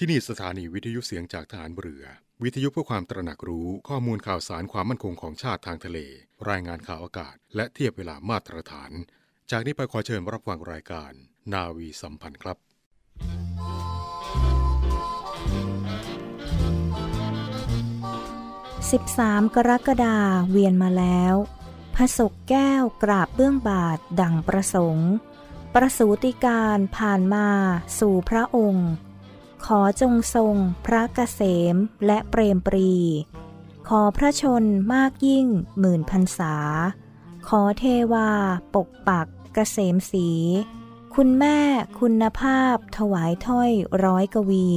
ที่นี่สถานีวิทยุเสียงจากฐานเรือ วิทยุเพื่อความตระหนักรู้ข้อมูลข่าวสารความมั่นคงของชาติทางทะเล รายงานข่าวอากาศ และเทียบเวลามาตรฐาน จากนี้ไปขอเชิญรับฟังรายการ นาวีสัมพันธ์ครับ13 กรกฎาเวียนมาแล้วพระศกแก้วกราบเบื้องบาทดังประสงค์ ประสูติการผ่านมาสู่พระองค์ ขอจงทรงพระเกษมและเปรมปรี ขอพระชนมากยิ่งหมื่นพรรษา ขอเทวาปกปักเกษมสี คุณแม่คุณภาพถวายถ้อยร้อยกวี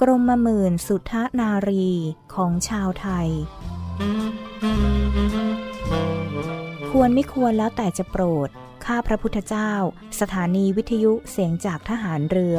กรมหมื่นสุทนารีของชาวไทย ควรไม่ควรแล้วแต่จะโปรด ข้าพระพุทธเจ้า สถานีวิทยุเสียงจากทหารเรือ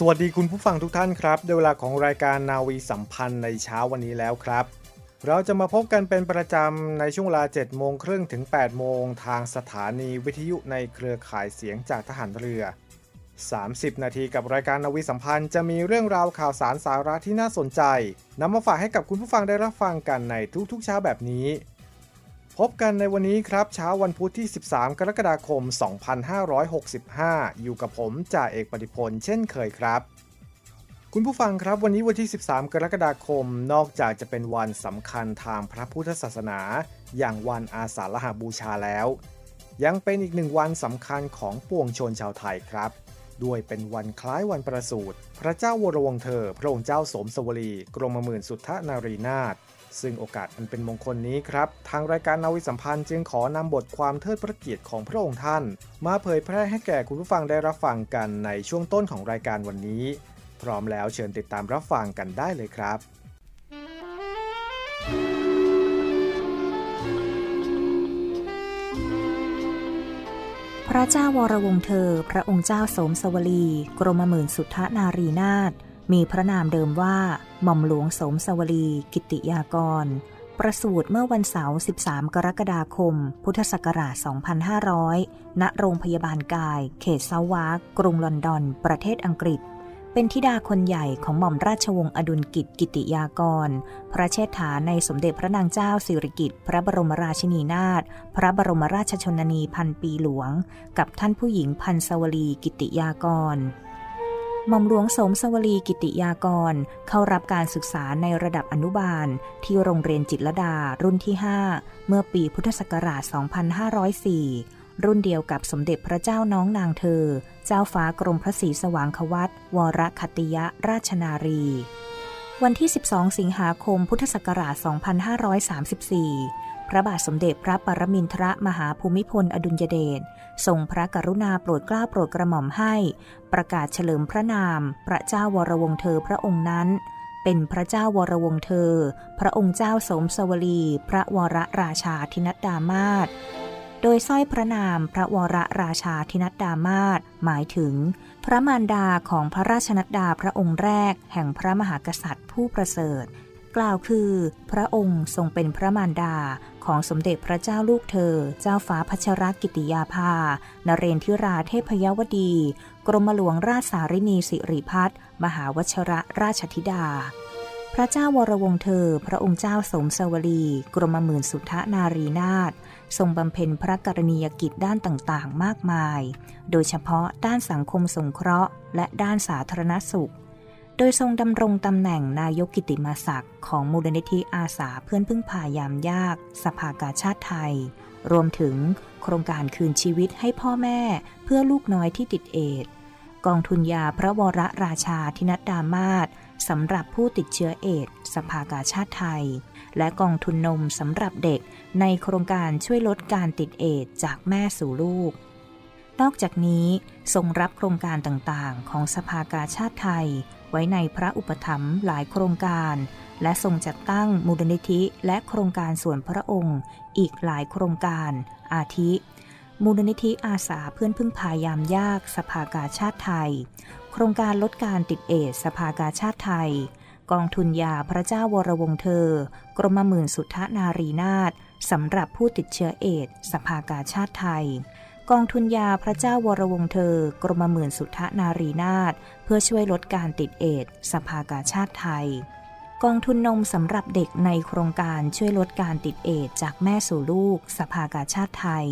สวัสดีคุณผู้ฟังทุกท่านครับได้เวลาของรายการนาวีสัมพันธ์ในเช้าวันนี้แล้วครับ เราจะมาพบกันเป็นประจำในช่วงเวลา7โมงครึ่งถึง8โมงทางสถานีวิทยุในเครือข่ายเสียงจากทหารเรือ 30 นาทีกับรายการนาวีสัมพันธ์จะมีเรื่องราวข่าวสารสาระที่น่าสนใจนำมาฝากให้กับคุณผู้ฟังได้รับฟังกันในทุกๆเช้าแบบนี้ พบกันในวันนี้ครับเช้าวันพุธที่ 13 กรกฎาคม 2565 อยู่กับผมจ่าเอกปฏิพลเช่นเคยครับ คุณผู้ฟังครับวันนี้วันที่ 13 กรกฎาคม นอกจากจะเป็นวันสำคัญทางพระพุทธศาสนา อย่างวันอาสาฬหาบูชาแล้ว ยังเป็นอีกหนึ่งวันสำคัญของปวงชนชาวไทยครับ ด้วยเป็นวันคล้ายวันประสูติพระเจ้าวรวงเธอ พระองค์เจ้าสมสวลีกรมหมื่นสุทธนารีนาถ ซึ่งโอกาสอันเป็นมงคลนี้ครับ ทางรายการนาวิสัมพันธ์จึงขอนำบทความเทิดพระเกียรติของพระองค์ท่าน มาเผยแพร่ให้แก่คุณผู้ฟังได้รับฟังกันในช่วงต้นของรายการวันนี้ พร้อมแล้วเชิญติดตามรับฟังกันได้เลยครับพระเจ้าวรวงศ์เธอ พระองค์เจ้าสมสวลี กรมหมื่นสุทธนารีนาถ มีพระนามเดิมว่า หม่อมหลวงสมสวลีกิติยากร ประสูติเมื่อวันเสาร์ 13 กรกฎาคม พุทธศักราช 2500 ณ โรงพยาบาลกาย เขตเซาท์วาร์กกรุงลอนดอน ประเทศอังกฤษ เป็นธิดาคนใหญ่ของหม่อมราชวงศ์อดุลกิติ์ กิติยากร พระเชษฐาในสมเด็จพระนางเจ้าสิริกิติ์พระบรมราชินีนาถ พระบรมราชชนนีพันปีหลวง กับท่านผู้หญิงพันสวลีกิติยากร หม่อมหลวงสมสวลีกิติยากร เข้ารับการศึกษาในระดับอนุบาล ที่โรงเรียนจิตรดา รุ่นที่ 5 เมื่อปีพุทธศักราช 2504 รุ่นเดียวกับสมเด็จพระเจ้าน้องนางเธอ เจ้าฟ้ากรมพระศรีสว่างควัตวรคติยะราชนารี วันที่ 12 สิงหาคมพุทธศักราช 2534 พระบาทสมเด็จพระปรมินทรมหาภูมิพลอดุลยเดชทรงพระกรุณาโปรดเกล้าโปรดกระหม่อมให้ ประกาศเฉลิมพระนาม พระเจ้าวรวงเธอพระองค์นั้น เป็นพระเจ้าวรวงเธอ พระองค์เจ้าสมสวลี พระวรราชาธินัดดามาศโดยสร้อยพระนามพระวรราชาธินัดดามาศหมายถึง พระมารดาของพระราชนัดดาพระองค์แรก แห่งพระมหากษัตริย์ผู้ประเสริฐ กล่าวคือ พระองค์ทรงเป็นพระมารดาของสมเด็จพระเจ้าลูกเธอ เจ้าฟ้าพัชรกิติยาภา นเรนทิราเทพยวดี กรมหลวงราชสารินีสิริพัฒมหาวชระราชธิดา พระเจ้าวรวงเธอ พระองค์เจ้าสมสวลีกรมหมื่นสุทธนารีนาถทรงบำเพ็ญพระกรณียกิจด้านต่างๆ มากมาย โดยเฉพาะด้านสังคมสงเคราะห์ และด้านสาธารณสุข โดยทรงดำรงตำแหน่งนายกกิติมาศักดิ์ของมูลนิธิอาสาเพื่อนพึ่งพายามยาก สภากาชาติไทย รวมถึงโครงการคืนชีวิตให้พ่อแม่เพื่อลูกน้อยที่ติดเอดกองทุนยาพระวรราชาธินัดดามาศสำหรับผู้ติดเชื้อเอดสภากาชาติไทย และกองทุนนมสำหรับเด็กในโครงการช่วยลดการติดเอดจากแม่สู่ลูก นอกจากนี้ทรงรับโครงการต่างๆ ของสภากาชาติไทย ไว้ในพระอุปถัมภ์หลายโครงการ และทรงจัดตั้งมูลนิธิและโครงการส่วนพระองค์ อีกหลายโครงการ อาทิ มูลนิธิอาสาเพื่อนพึ่งพายามยากสภากาชาติไทย โครงการลดการติดเอดสภากาชาติไทย กองทุนยาพระเจ้าวรวงเธอ กรมหมื่นสุทธนารีนาถสำหรับผู้ติดเชื้อเอดสภากาชาติไทย กองทุนยาพระเจ้าวรวงเธอ กรมหมื่นสุทธนารีนาถเพื่อช่วยลดการติดเอดสภากาชาติไทย กองทุนนมสำหรับเด็กในโครงการช่วยลดการติดเอดจากแม่สู่ลูก สภากาชาติไทย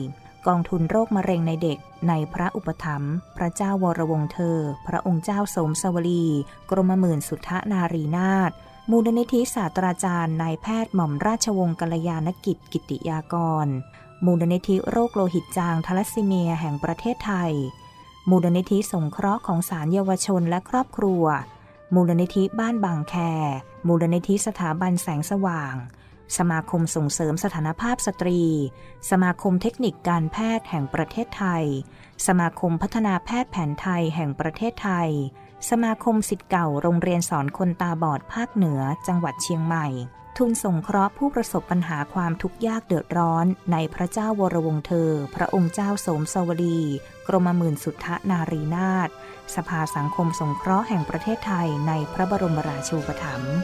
กองทุนโรคมะเร็งในเด็กในพระอุปถัมภ์พระเจ้าวรวงเธอ พระองค์เจ้าสมสวลีกรมหมื่นสุทธนารีนาถมูลนิธิศาสตราจารย์นายแพทย์หม่อมราชวงศ์กัลยาณกิจกิติยากร มูลนิธิโรคโลหิตจางทาลัสซีเมียแห่งประเทศไทย มูลนิธิสงเคราะห์ของสารเยาวชนและครอบครัว มูลนิธิบ้านบางแค มูลนิธิสถาบันแสงสว่าง สมาคมส่งเสริมสถานภาพสตรี สมาคมเทคนิคการแพทย์แห่งประเทศไทย สมาคมพัฒนาแพทย์แผนไทยแห่งประเทศไทย สมาคมสิทธิ์เก่าโรงเรียนสอนคนตาบอดภาคเหนือจังหวัดเชียงใหม่ ทุนสงเคราะห์ผู้ประสบปัญหาความทุกข์ยากเดือดร้อน ในพระเจ้าวรวงเธอ พระองค์เจ้าสมสวลีกรมหมื่นสุทธนารีนาถสภาสังคมสงเคราะห์แห่งประเทศไทยในพระบรมราชูปถัมภ์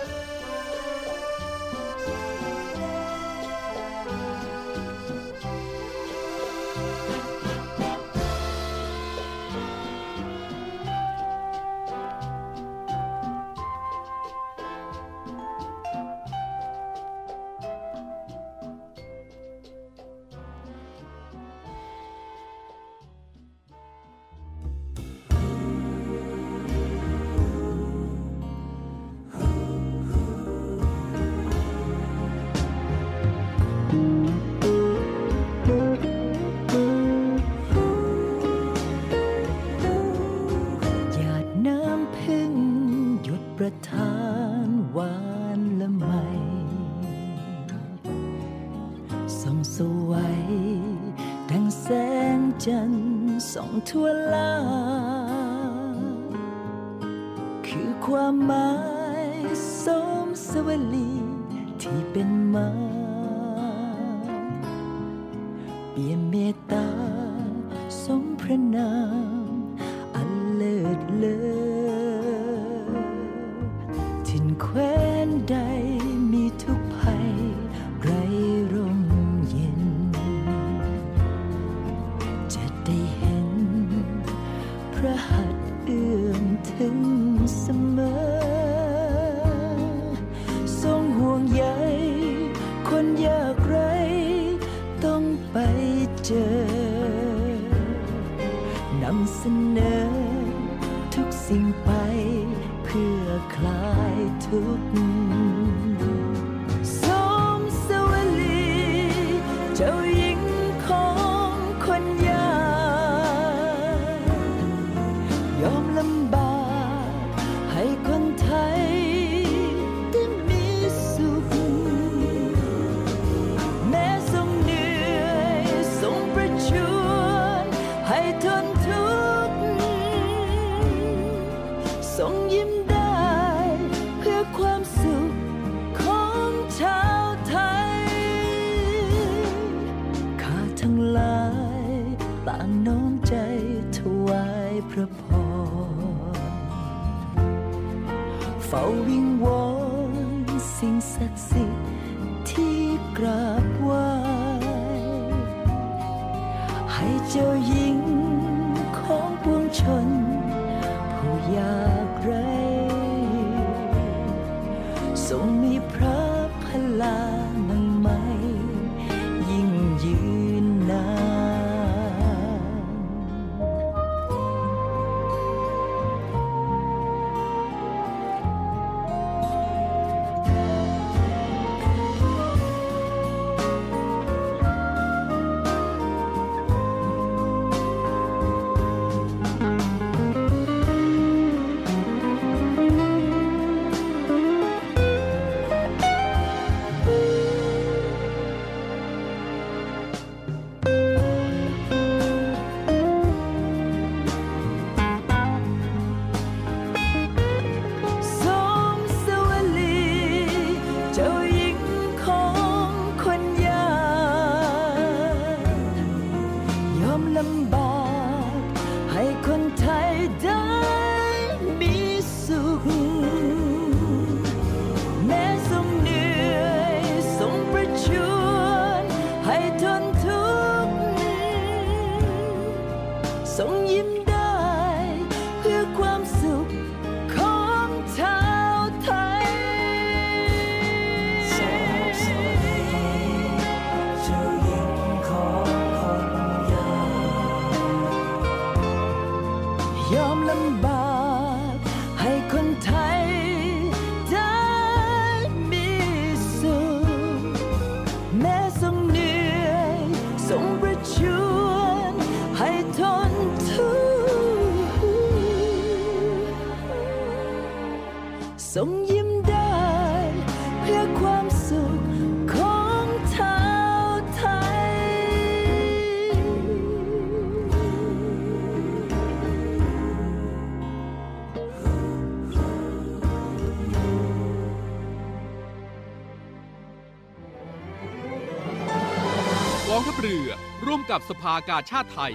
ระหัตถ์เอื้อมถึง ใจถวายพระพรเฝ้าวิงวอนสิ่งศักดิ์สิทธิ์ที่กราบไหว้ให้เจ้าหญิงของ ส่งยิ้มเดิเพื่อความสุขของเท้ไทย กองทัพเรือร่วมกับสภากาชาติไทย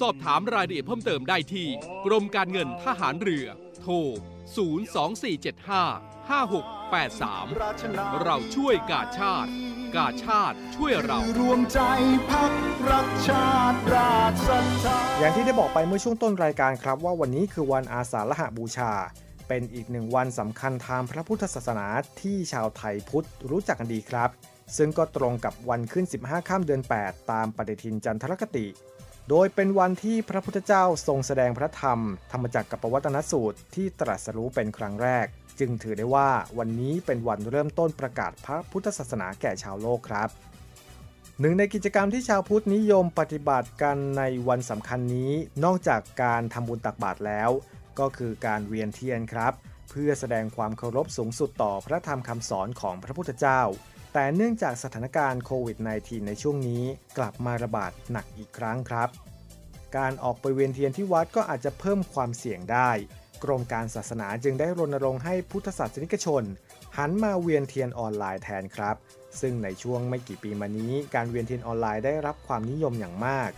สอบถามรายละเอียดเพิ่มเติมได้ที่ กรมการเงินทหารเรือ โทร 02475 5683 เราช่วยกาชาติ กาชาติช่วยเรารวมใจพักรักชาติราชศรัทธาอย่างที่ได้บอกไปเมื่อช่วงต้นรายการครับ ว่าวันนี้คือวันอาสาฬหบูชา เป็นอีกหนึ่งวันสำคัญทางพระพุทธศาสนาที่ชาวไทยพุทธรู้จักกันดีครับซึ่งก็ตรงกับวันขึ้น 15 ข้ามเดือน 8 ตามปฏิทินจันทรคติ โดยเป็นวันที่พระพุทธเจ้าทรงแสดงพระธรรม ธรรมจักรกับปวัตนสูตรที่ตรัสรู้เป็นครั้งแรก จึงถือได้ว่าวันนี้เป็นวันเริ่มต้นประกาศพระพุทธศาสนาแก่ชาวโลกครับหนึ่งในกิจกรรมที่ชาวพุทธนิยมปฏิบัติกันในวันสำคัญนี้ นอกจากการทำบุญตักบาตรแล้ว ก็คือการเวียนเทียนครับ เพื่อแสดงความเคารพสูงสุดต่อพระธรรมคำสอนของพระพุทธเจ้า แต่เนื่องจากสถานการณ์โควิด -19 ในช่วงนี้กลับมาระบาดหนักอีกครั้งครับ การออกไปเวียนเทียนที่วัดก็อาจจะเพิ่มความเสี่ยงได้ กรมการศาสนาจึงได้รณรงค์ให้พุทธศาสนิกชน หันมาเวียนเทียนออนไลน์แทนครับ ซึ่งในช่วงไม่กี่ปีมานี้ การเวียนเทียนออนไลน์ได้รับความนิยมอย่างมาก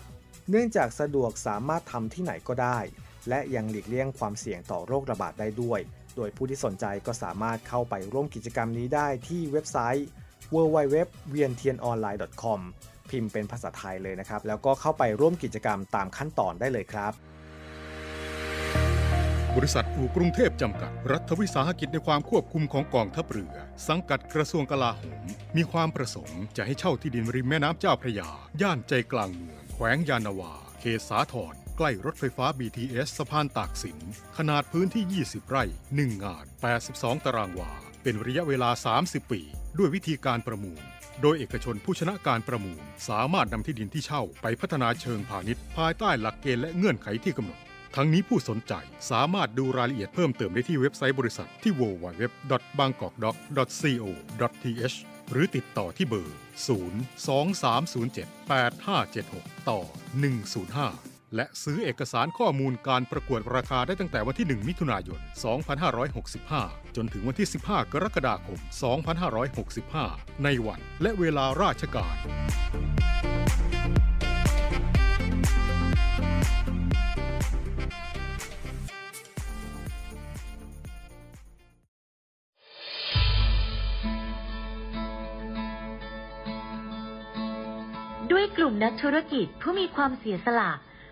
เนื่องจากสะดวกสามารถทำที่ไหนก็ได้ และยังหลีกเลี่ยงความเสี่ยงต่อโรคระบาดได้ด้วย โดยผู้ที่สนใจก็สามารถเข้าไปร่วมกิจกรรมนี้ได้ที่เว็บไซต์ w w w v i e n t i a n o n l i n e c o m พิมพ์เป็นภาษาไทยเลยนะครับ แล้วก็เข้าไปร่วมกิจกรรมตามขั้นตอนได้เลยครับ บริษัทอู่กรุงเทพจำกัด รัฐวิสาหกิจในความควบคุมของกองทัพเรือ สังกัดกระทรวงกลาโหม มีความประสงค์จะให้เช่าที่ดินริมแม่น้ำเจ้าพระยา ย่านใจกลางเมือง แขวงยานาวา เขตสาทรใกล้รถไฟฟ้า BTS สะพานตากสิน ขนาดพื้นที่ 20 ไร่ 1 งาน 82 ตารางวา เป็นระยะเวลา 30 ปี ด้วยวิธีการประมูล โดยเอกชนผู้ชนะการประมูล สามารถนำที่ดินที่เช่าไปพัฒนาเชิงพาณิชย์ ภายใต้หลักเกณฑ์และเงื่อนไขที่กำหนด ทั้งนี้ผู้สนใจสามารถดูรายละเอียดเพิ่มเติมได้ที่เว็บไซต์บริษัทที่ www.bangkokdoc.co.th หรือติดต่อที่เบอร์ 023078576 ต่อ 105 และซื้อเอกสารข้อมูลการประกวดราคาได้ตั้งแต่วันที่ 1 มิถุนายน 2565 จนถึงวันที่ 15 กรกฎาคม 2565 ในวันและเวลาราชการด้วยกลุ่มนักธุรกิจผู้มีความเสียสละ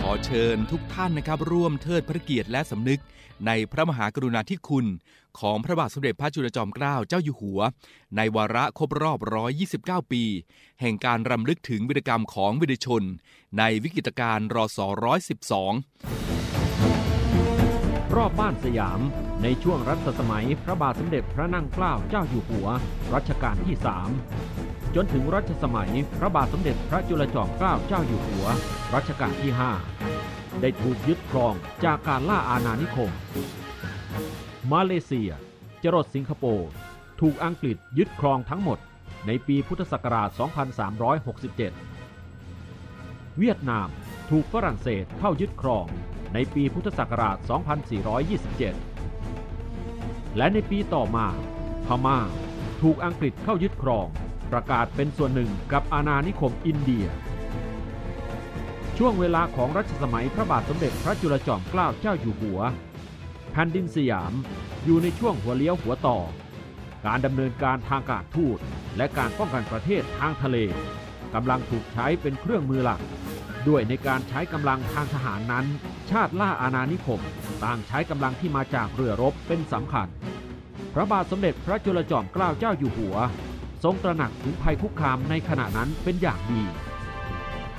ขอเชิญทุกท่านนะครับ ร่วมเทิดพระเกียรติและสำนึก ในพระมหากรุณาธิคุณ ของพระบาทสมเด็จพระจุลจอมเกล้าเจ้าอยู่หัว ในวาระครบรอบ 129 ปี แห่งการรำลึกถึงวิรกรรมของวิรชน ในวิกฤตการณ์รศ112 รอบบ้านสยาม ในช่วงรัชสมัย พระบาทสมเด็จพระนั่งเกล้าเจ้าอยู่หัว รัชกาลที่ 3 จนถึงรัชสมัยพระบาทสมเด็จพระจุลจอมเกล้าเจ้าอยู่หัว รัชกาลที่ 5 ได้ถูกยึดครองจากการล่าอาณานิคม มาเลเซีย จรดสิงคโปร์ ถูกอังกฤษยึดครองทั้งหมดในปีพุทธศักราช 2367 เวียดนามถูกฝรั่งเศสเข้ายึดครองในปีพุทธศักราช 2427 และในปีต่อมาพม่าถูกอังกฤษเข้ายึดครอง ประกาศเป็นส่วนหนึ่งกับอาณานิคมอินเดีย ช่วงเวลาของรัชสมัยพระบาทสมเด็จพระจุลจอมเกล้าเจ้าอยู่หัวแผ่นดินสยามอยู่ในช่วงหัวเลี้ยวหัวต่อ การดำเนินการทางการทูตและการป้องกันประเทศทางทะเลกำลังถูกใช้เป็นเครื่องมือหลัก ด้วยในการใช้กำลังทางทหารนั้น ชาติล่าอาณานิคม ต่างใช้กำลังที่มาจากเรือรบเป็นสำคัญ พระบาทสมเด็จพระจุลจอมเกล้าเจ้าอยู่หัว ทรงตระหนักถึงภัยคุกคามในขณะนั้นเป็นอย่างดี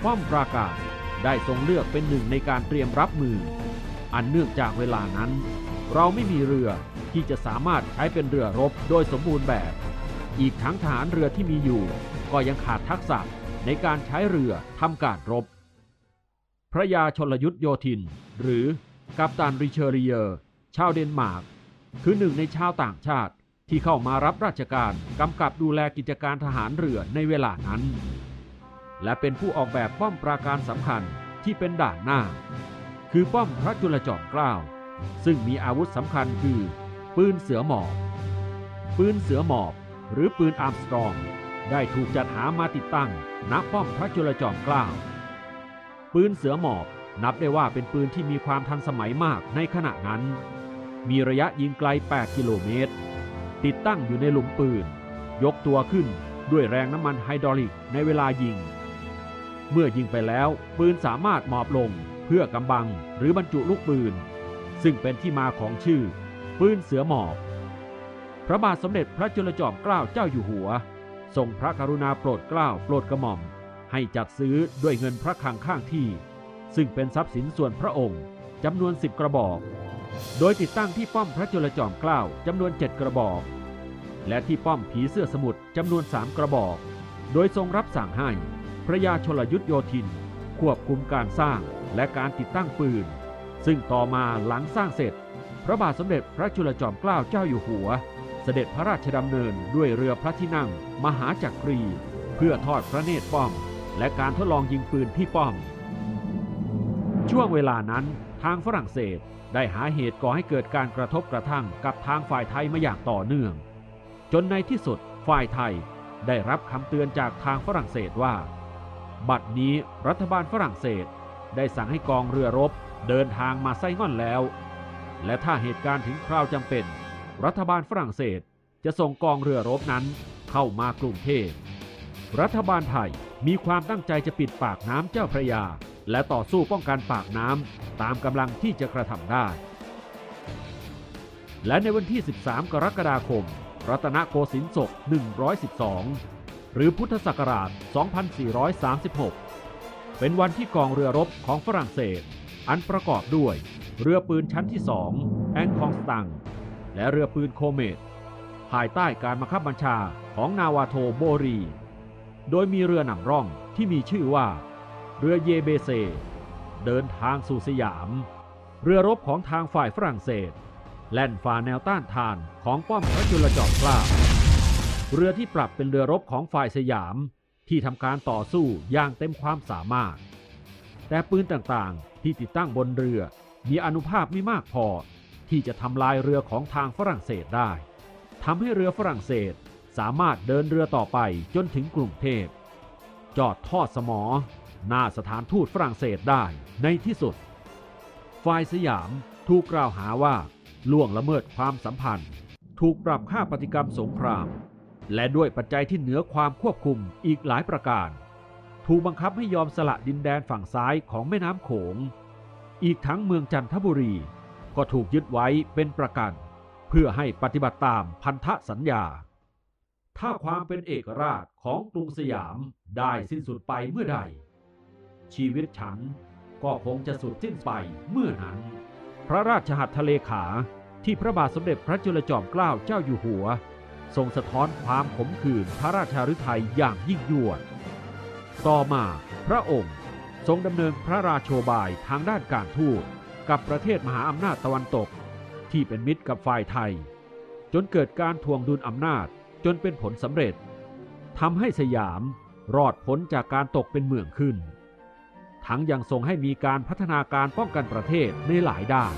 ป้อมปราการได้ทรงเลือกเป็นหนึ่งในการเตรียมรับมือ อันเนื่องจากเวลานั้น เราไม่มีเรือที่จะสามารถใช้เป็นเรือรบโดยสมบูรณ์แบบ อีกทั้งทหารเรือที่มีอยู่ ก็ยังขาดทักษะในการใช้เรือทำการรบ พระยาชนลยุทธโยธิน หรือกัปตันริเชอริเยอร์ ชาวเดนมาร์ก คือหนึ่งในชาวต่างชาติ ที่เข้ามารับราชการกำกับดูแลกิจการทหารเรือในเวลานั้น และเป็นผู้ออกแบบป้อมปราการสำคัญที่เป็นด่านหน้า คือป้อมพระจุลจอมเกล้าซึ่งมีอาวุธสำคัญคือ ปืนเสือหมอบ ปืนเสือหมอบ หรือปืนอาร์มสตรอง ได้ถูกจัดหามาติดตั้งณป้อมพระจุลจอมเกล้าปืนเสือหมอบนับได้ว่าเป็นปืนที่มีความทันสมัยมากในขณะนั้น มีระยะยิงไกล 8 กิโลเมตร ติดตั้งอยู่ในหลุมปืน ยกตัวขึ้นด้วยแรงน้ำมันไฮดรอลิกในเวลายิง เมื่อยิงไปแล้วปืนสามารถหมอบลงเพื่อกำบังหรือบรรจุลูกปืน ซึ่งเป็นที่มาของชื่อ ปืนเสือหมอบ พระบาทสมเด็จพระจุลจอมเกล้าเจ้าอยู่หัว ทรงพระกรุณาโปรดเกล้าโปรดกระหม่อม ให้จัดซื้อด้วยเงินพระคลังข้างที่ ซึ่งเป็นทรัพย์สินส่วนพระองค์จำนวนสิบกระบอก โดยติดตั้งที่ป้อมพระจุลจอมเกล้าจำนวนเจ็ดกระบอก และที่ป้อมผีเสื้อสมุทรจำนวนสามกระบอก โดยทรงรับสั่งให้พระยาชลยุทธโยธิน ควบคุมการสร้างและการติดตั้งปืน ซึ่งต่อมาหลังสร้างเสร็จ พระบาทสมเด็จพระจุลจอมเกล้าเจ้าอยู่หัว เสด็จพระราชดำเนินด้วยเรือพระที่นั่ง มหาจักรี เพื่อทอดพระเนตรป้อม และการทดลองยิงปืนที่ป้อม ช่วงเวลานั้นทางฝรั่งเศส ได้หาเหตุก่อให้เกิดการกระทบกระทั่งกับทางฝ่ายไทยมาอย่างต่อเนื่อง จนในที่สุดฝ่ายไทยได้รับคำเตือนจากทางฝรั่งเศสว่า บัดนี้รัฐบาลฝรั่งเศสได้สั่งให้กองเรือรบเดินทางมาไซง่อนแล้ว และถ้าเหตุการณ์ถึงคราวจำเป็น รัฐบาลฝรั่งเศสจะส่งกองเรือรบนั้นเข้ามากรุงเทพรัฐบาลไทยมีความตั้งใจจะปิดปากน้ำเจ้าพระยา และต่อสู้ป้องกันปากน้ำตามกำลังที่จะกระทำได้ และในวันที่ 13 กรกฎาคม รัตนโกสินทร์ศก 112 หรือพุทธศักราช 2436 เป็นวันที่กองเรือรบของฝรั่งเศส อันประกอบด้วย เรือปืนชั้นที่2แองคองสตัง และเรือปืนโคเมตภายใต้การบังคับบัญชาของนาวาโทโบรี โดยมีเรือนำร่องที่มีชื่อว่า เรือเยเบเซ เดินทางสู่สยาม เรือรบของทางฝ่ายฝรั่งเศส แล่นฝ่าแนวต้านทานของป้อมพระจุลจอมเกล้าเรือที่ปรับเป็นเรือรบของฝ่ายสยาม ที่ทำการต่อสู้อย่างเต็มความสามารถ แต่ปืนต่างๆที่ติดตั้งบนเรือมีอนุภาพไม่มากพอที่จะทำลายเรือของทางฝรั่งเศสได้ทำให้เรือฝรั่งเศสสามารถเดินเรือต่อไปจนถึงกรุงเทพ จอดทอดสมอ หน้าสถานทูตฝรั่งเศสได้ในที่สุด ฝ่ายสยามถูกกล่าวหาว่าล่วงละเมิดความสัมพันธ์ ถูกปรับค่าปฏิกรรมสงคราม และด้วยปัจจัยที่เหนือความควบคุมอีกหลายประการ ถูกบังคับให้ยอมสละดินแดนฝั่งซ้ายของแม่น้ำโขง อีกทั้งเมืองจันทบุรี ก็ถูกยึดไว้เป็นประกัน เพื่อให้ปฏิบัติตามพันธสัญญา ถ้าความเป็นเอกราชของกรุงสยามได้สิ้นสุดไปเมื่อใด ชีวิตฉันก็คงจะสุดสิ้นไปเมื่อนั้น พระราชหัตถเลขาที่พระบาทสมเด็จพระจุลจอมเกล้าเจ้าอยู่หัว ทรงสะท้อนความขมขื่นพระราชาฤทัยอย่างยิ่งยวด ต่อมาพระองค์ทรงดำเนินพระราโชบายทางด้านการทูตกับประเทศมหาอำนาจตะวันตก ที่เป็นมิตรกับฝ่ายไทย จนเกิดการทวงดุลอำนาจจนเป็นผลสำเร็จทำให้สยามรอดพ้นจากการตกเป็นเมืองขึ้น ทั้งยังทรงให้มีการพัฒนาการป้องกันประเทศในหลายด้าน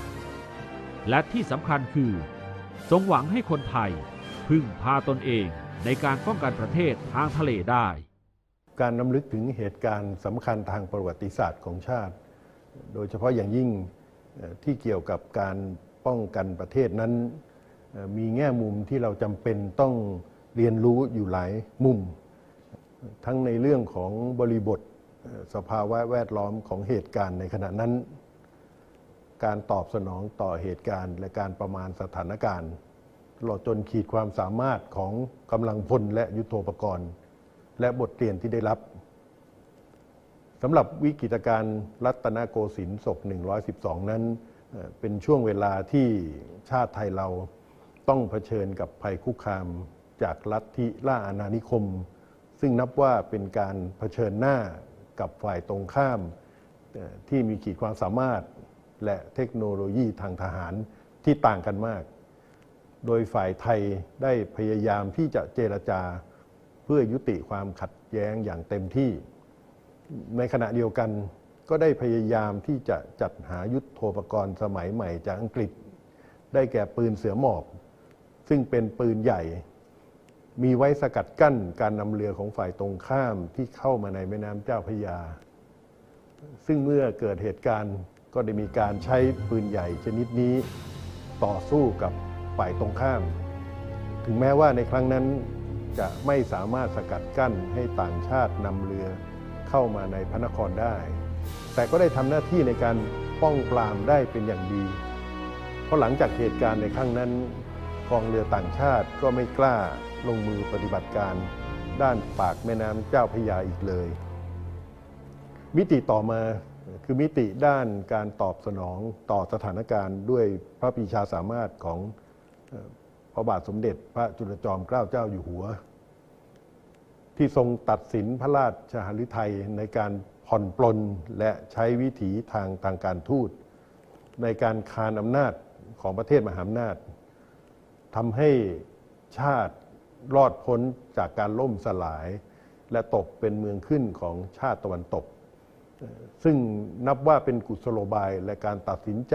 และที่สำคัญคือ ทรงหวังให้คนไทยพึ่งพาตนเองในการป้องกันประเทศทางทะเลได้ การนำลึกถึงเหตุการณ์สำคัญทางประวัติศาสตร์ของชาติ โดยเฉพาะอย่างยิ่งที่เกี่ยวกับการป้องกันประเทศนั้น มีแง่มุมที่เราจำเป็นต้องเรียนรู้อยู่หลายมุม ทั้งในเรื่องของบริบท สภาวะแวดล้อมของเหตุการณ์ในขณะนั้น การตอบสนองต่อเหตุการณ์ และการประมาณสถานการณ์ตลอดจนขีดความสามารถของกำลังพลและยุทโธปกรณ์ และบทเรียนที่ได้รับสำหรับวิกฤตการณ์รัตนโกสินทร์ศก 112 นั้นเอ่อเป็นช่วงเวลาที่ชาติไทยเราต้องเผชิญกับภัยคุกคามจากลัทธิล่าอาณานิคม ซึ่งนับว่าเป็นการเผชิญหน้า กับฝ่ายตรงข้ามที่มีขีดความสามารถและเทคโนโลยีทางทหารที่ต่างกันมาก โดยฝ่ายไทยได้พยายามที่จะเจรจาเพื่อยุติความขัดแย้งอย่างเต็มที่ ในขณะเดียวกันก็ได้พยายามที่จะจัดหายุทโธปกรณ์สมัยใหม่จากอังกฤษ ได้แก่ปืนเสือหมอบ ซึ่งเป็นปืนใหญ่ มีไว้สกัดกั้นการนำเรือของฝ่ายตรงข้ามที่เข้ามาในแม่น้ำเจ้าพระยา ซึ่งเมื่อเกิดเหตุการณ์ก็ได้มีการใช้ปืนใหญ่ชนิดนี้ต่อสู้กับฝ่ายตรงข้าม ถึงแม้ว่าในครั้งนั้นจะไม่สามารถสกัดกั้นให้ต่างชาตินำเรือเข้ามาในพระนครได้ แต่ก็ได้ทำหน้าที่ในการป้องปรามได้เป็นอย่างดี เพราะหลังจากเหตุการณ์ในครั้งนั้นกองเรือต่างชาติก็ไม่กล้า ลงมือปฏิบัติการด้านปากแม่น้ำเจ้าพระยาอีกเลย มิติต่อมาคือมิติด้านการตอบสนองต่อสถานการณ์ด้วยพระปีชาสามารถของพระบาทสมเด็จพระจุลจอมเกล้าเจ้าอยู่หัว ที่ทรงตัดสินพระราชหฤทัยในการผ่อนปลนและใช้วิถีทางทางการทูต ในการคานอำนาจของประเทศมหาอำนาจทำให้ชาติ รอดพ้นจากการล่มสลาย และตกเป็นเมืองขึ้นของชาติตะวันตก ซึ่งนับว่าเป็นกุศโลบายและการตัดสินใจ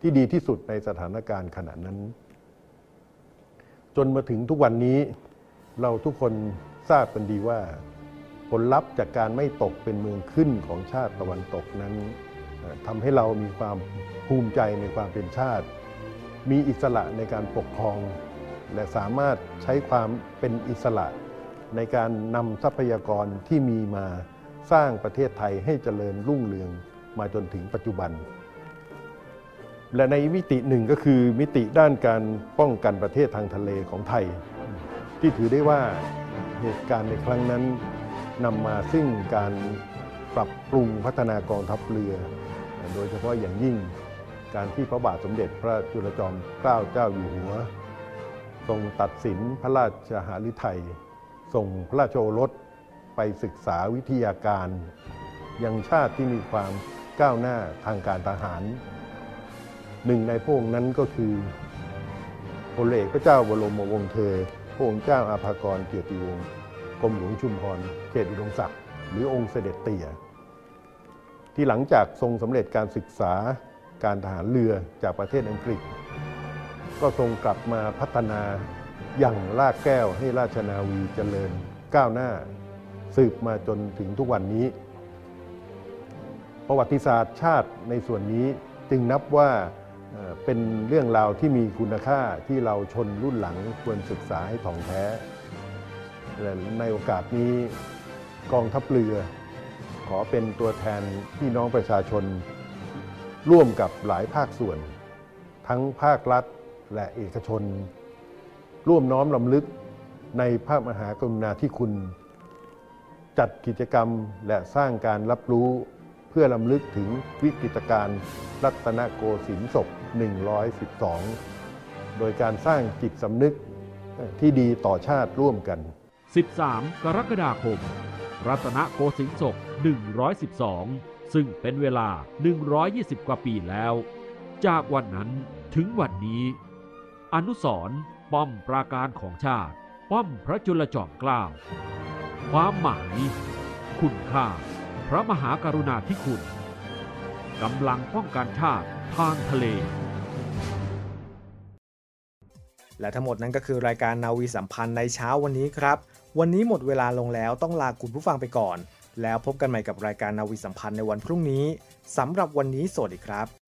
ที่ดีที่สุดในสถานการณ์ขณะนั้น จนมาถึงทุกวันนี้เราทุกคนทราบกันดีว่า ผลลัพธ์จากการไม่ตกเป็นเมืองขึ้นของชาติตะวันตกนั้นทำให้เรามีความภูมิใจในความเป็นชาติ มีอิสระในการปกครอง และสามารถใช้ความเป็นอิสระ ในการนำทรัพยากรที่มีมาสร้างประเทศไทยให้เจริญรุ่งเรืองมาจนถึงปัจจุบัน และในมิติหนึ่งก็คือมิติด้านการป้องกันประเทศทางทะเลของไทย ที่ถือได้ว่าเหตุการณ์ในครั้งนั้นนำมาซึ่งการปรับปรุงพัฒนากองทัพเรือ โดยเฉพาะอย่างยิ่งการที่พระบาทสมเด็จพระจุลจอมเกล้าเจ้าอยู่หัว ทรงตัดสินพระราชหฤทัยส่งพระราชโอรสไปศึกษาวิทยาการ ยังชาติที่มีความก้าวหน้าทางการทหาร หนึ่งในพระองค์นั้นก็คือพลเอกพระเจ้าบรมวงศ์เธอ พระองค์เจ้าอาภากรเกียรติวงศ์กรมหลวงชุมพรเขตอุดมศักดิ์หรือองค์เสด็จเตี่ยที่หลังจากทรงสำเร็จการศึกษาการทหารเรือจากประเทศอังกฤษ ก็ทรงกลับมาพัฒนาอย่างลากแก้วให้ราชนาวีเจริญก้าวหน้า สืบมาจนถึงทุกวันนี้ ประวัติศาสตร์ชาติในส่วนนี้จึงนับว่าเป็นเรื่องราวที่มีคุณค่าที่เราชนรุ่นหลังควรศึกษาให้ถ่องแท้และในโอกาสนี้กองทัพเรือ ขอเป็นตัวแทนพี่น้องประชาชน ร่วมกับหลายภาคส่วน ทั้งภาครัฐ และเอกชน ร่วมน้อมลำลึกในพระมหากรุณาธิคุณ จัดกิจกรรมและสร้างการรับรู้เพื่อลำลึกถึงวิกฤตการณ์รัตนโกสินทร์ศพ 112 โดยการสร้างจิตสำนึกที่ดีต่อชาติร่วมกัน 13 กรกฎาคม รัตนโกสินทร์ศก112 ซึ่งเป็นเวลา 120 กว่าปีแล้ว จากวันนั้นถึงวันนี้ อนุสร์ป้อมปราการของชาติ ป้อมพระจุลจอมเกล้าความหมาย คุณค่า พระมหากรุณาธิคุณกำลังป้องกันชาติทางทะเล และทั้งหมดนั้นก็คือรายการนาวีสัมพันธ์ในเช้าวันนี้ครับ วันนี้หมดเวลาลงแล้วต้องลาคุณผู้ฟังไปก่อน แล้วพบกันใหม่กับรายการนาวีสัมพันธ์ในวันพรุ่งนี้สำหรับวันนี้สวัสดีครับ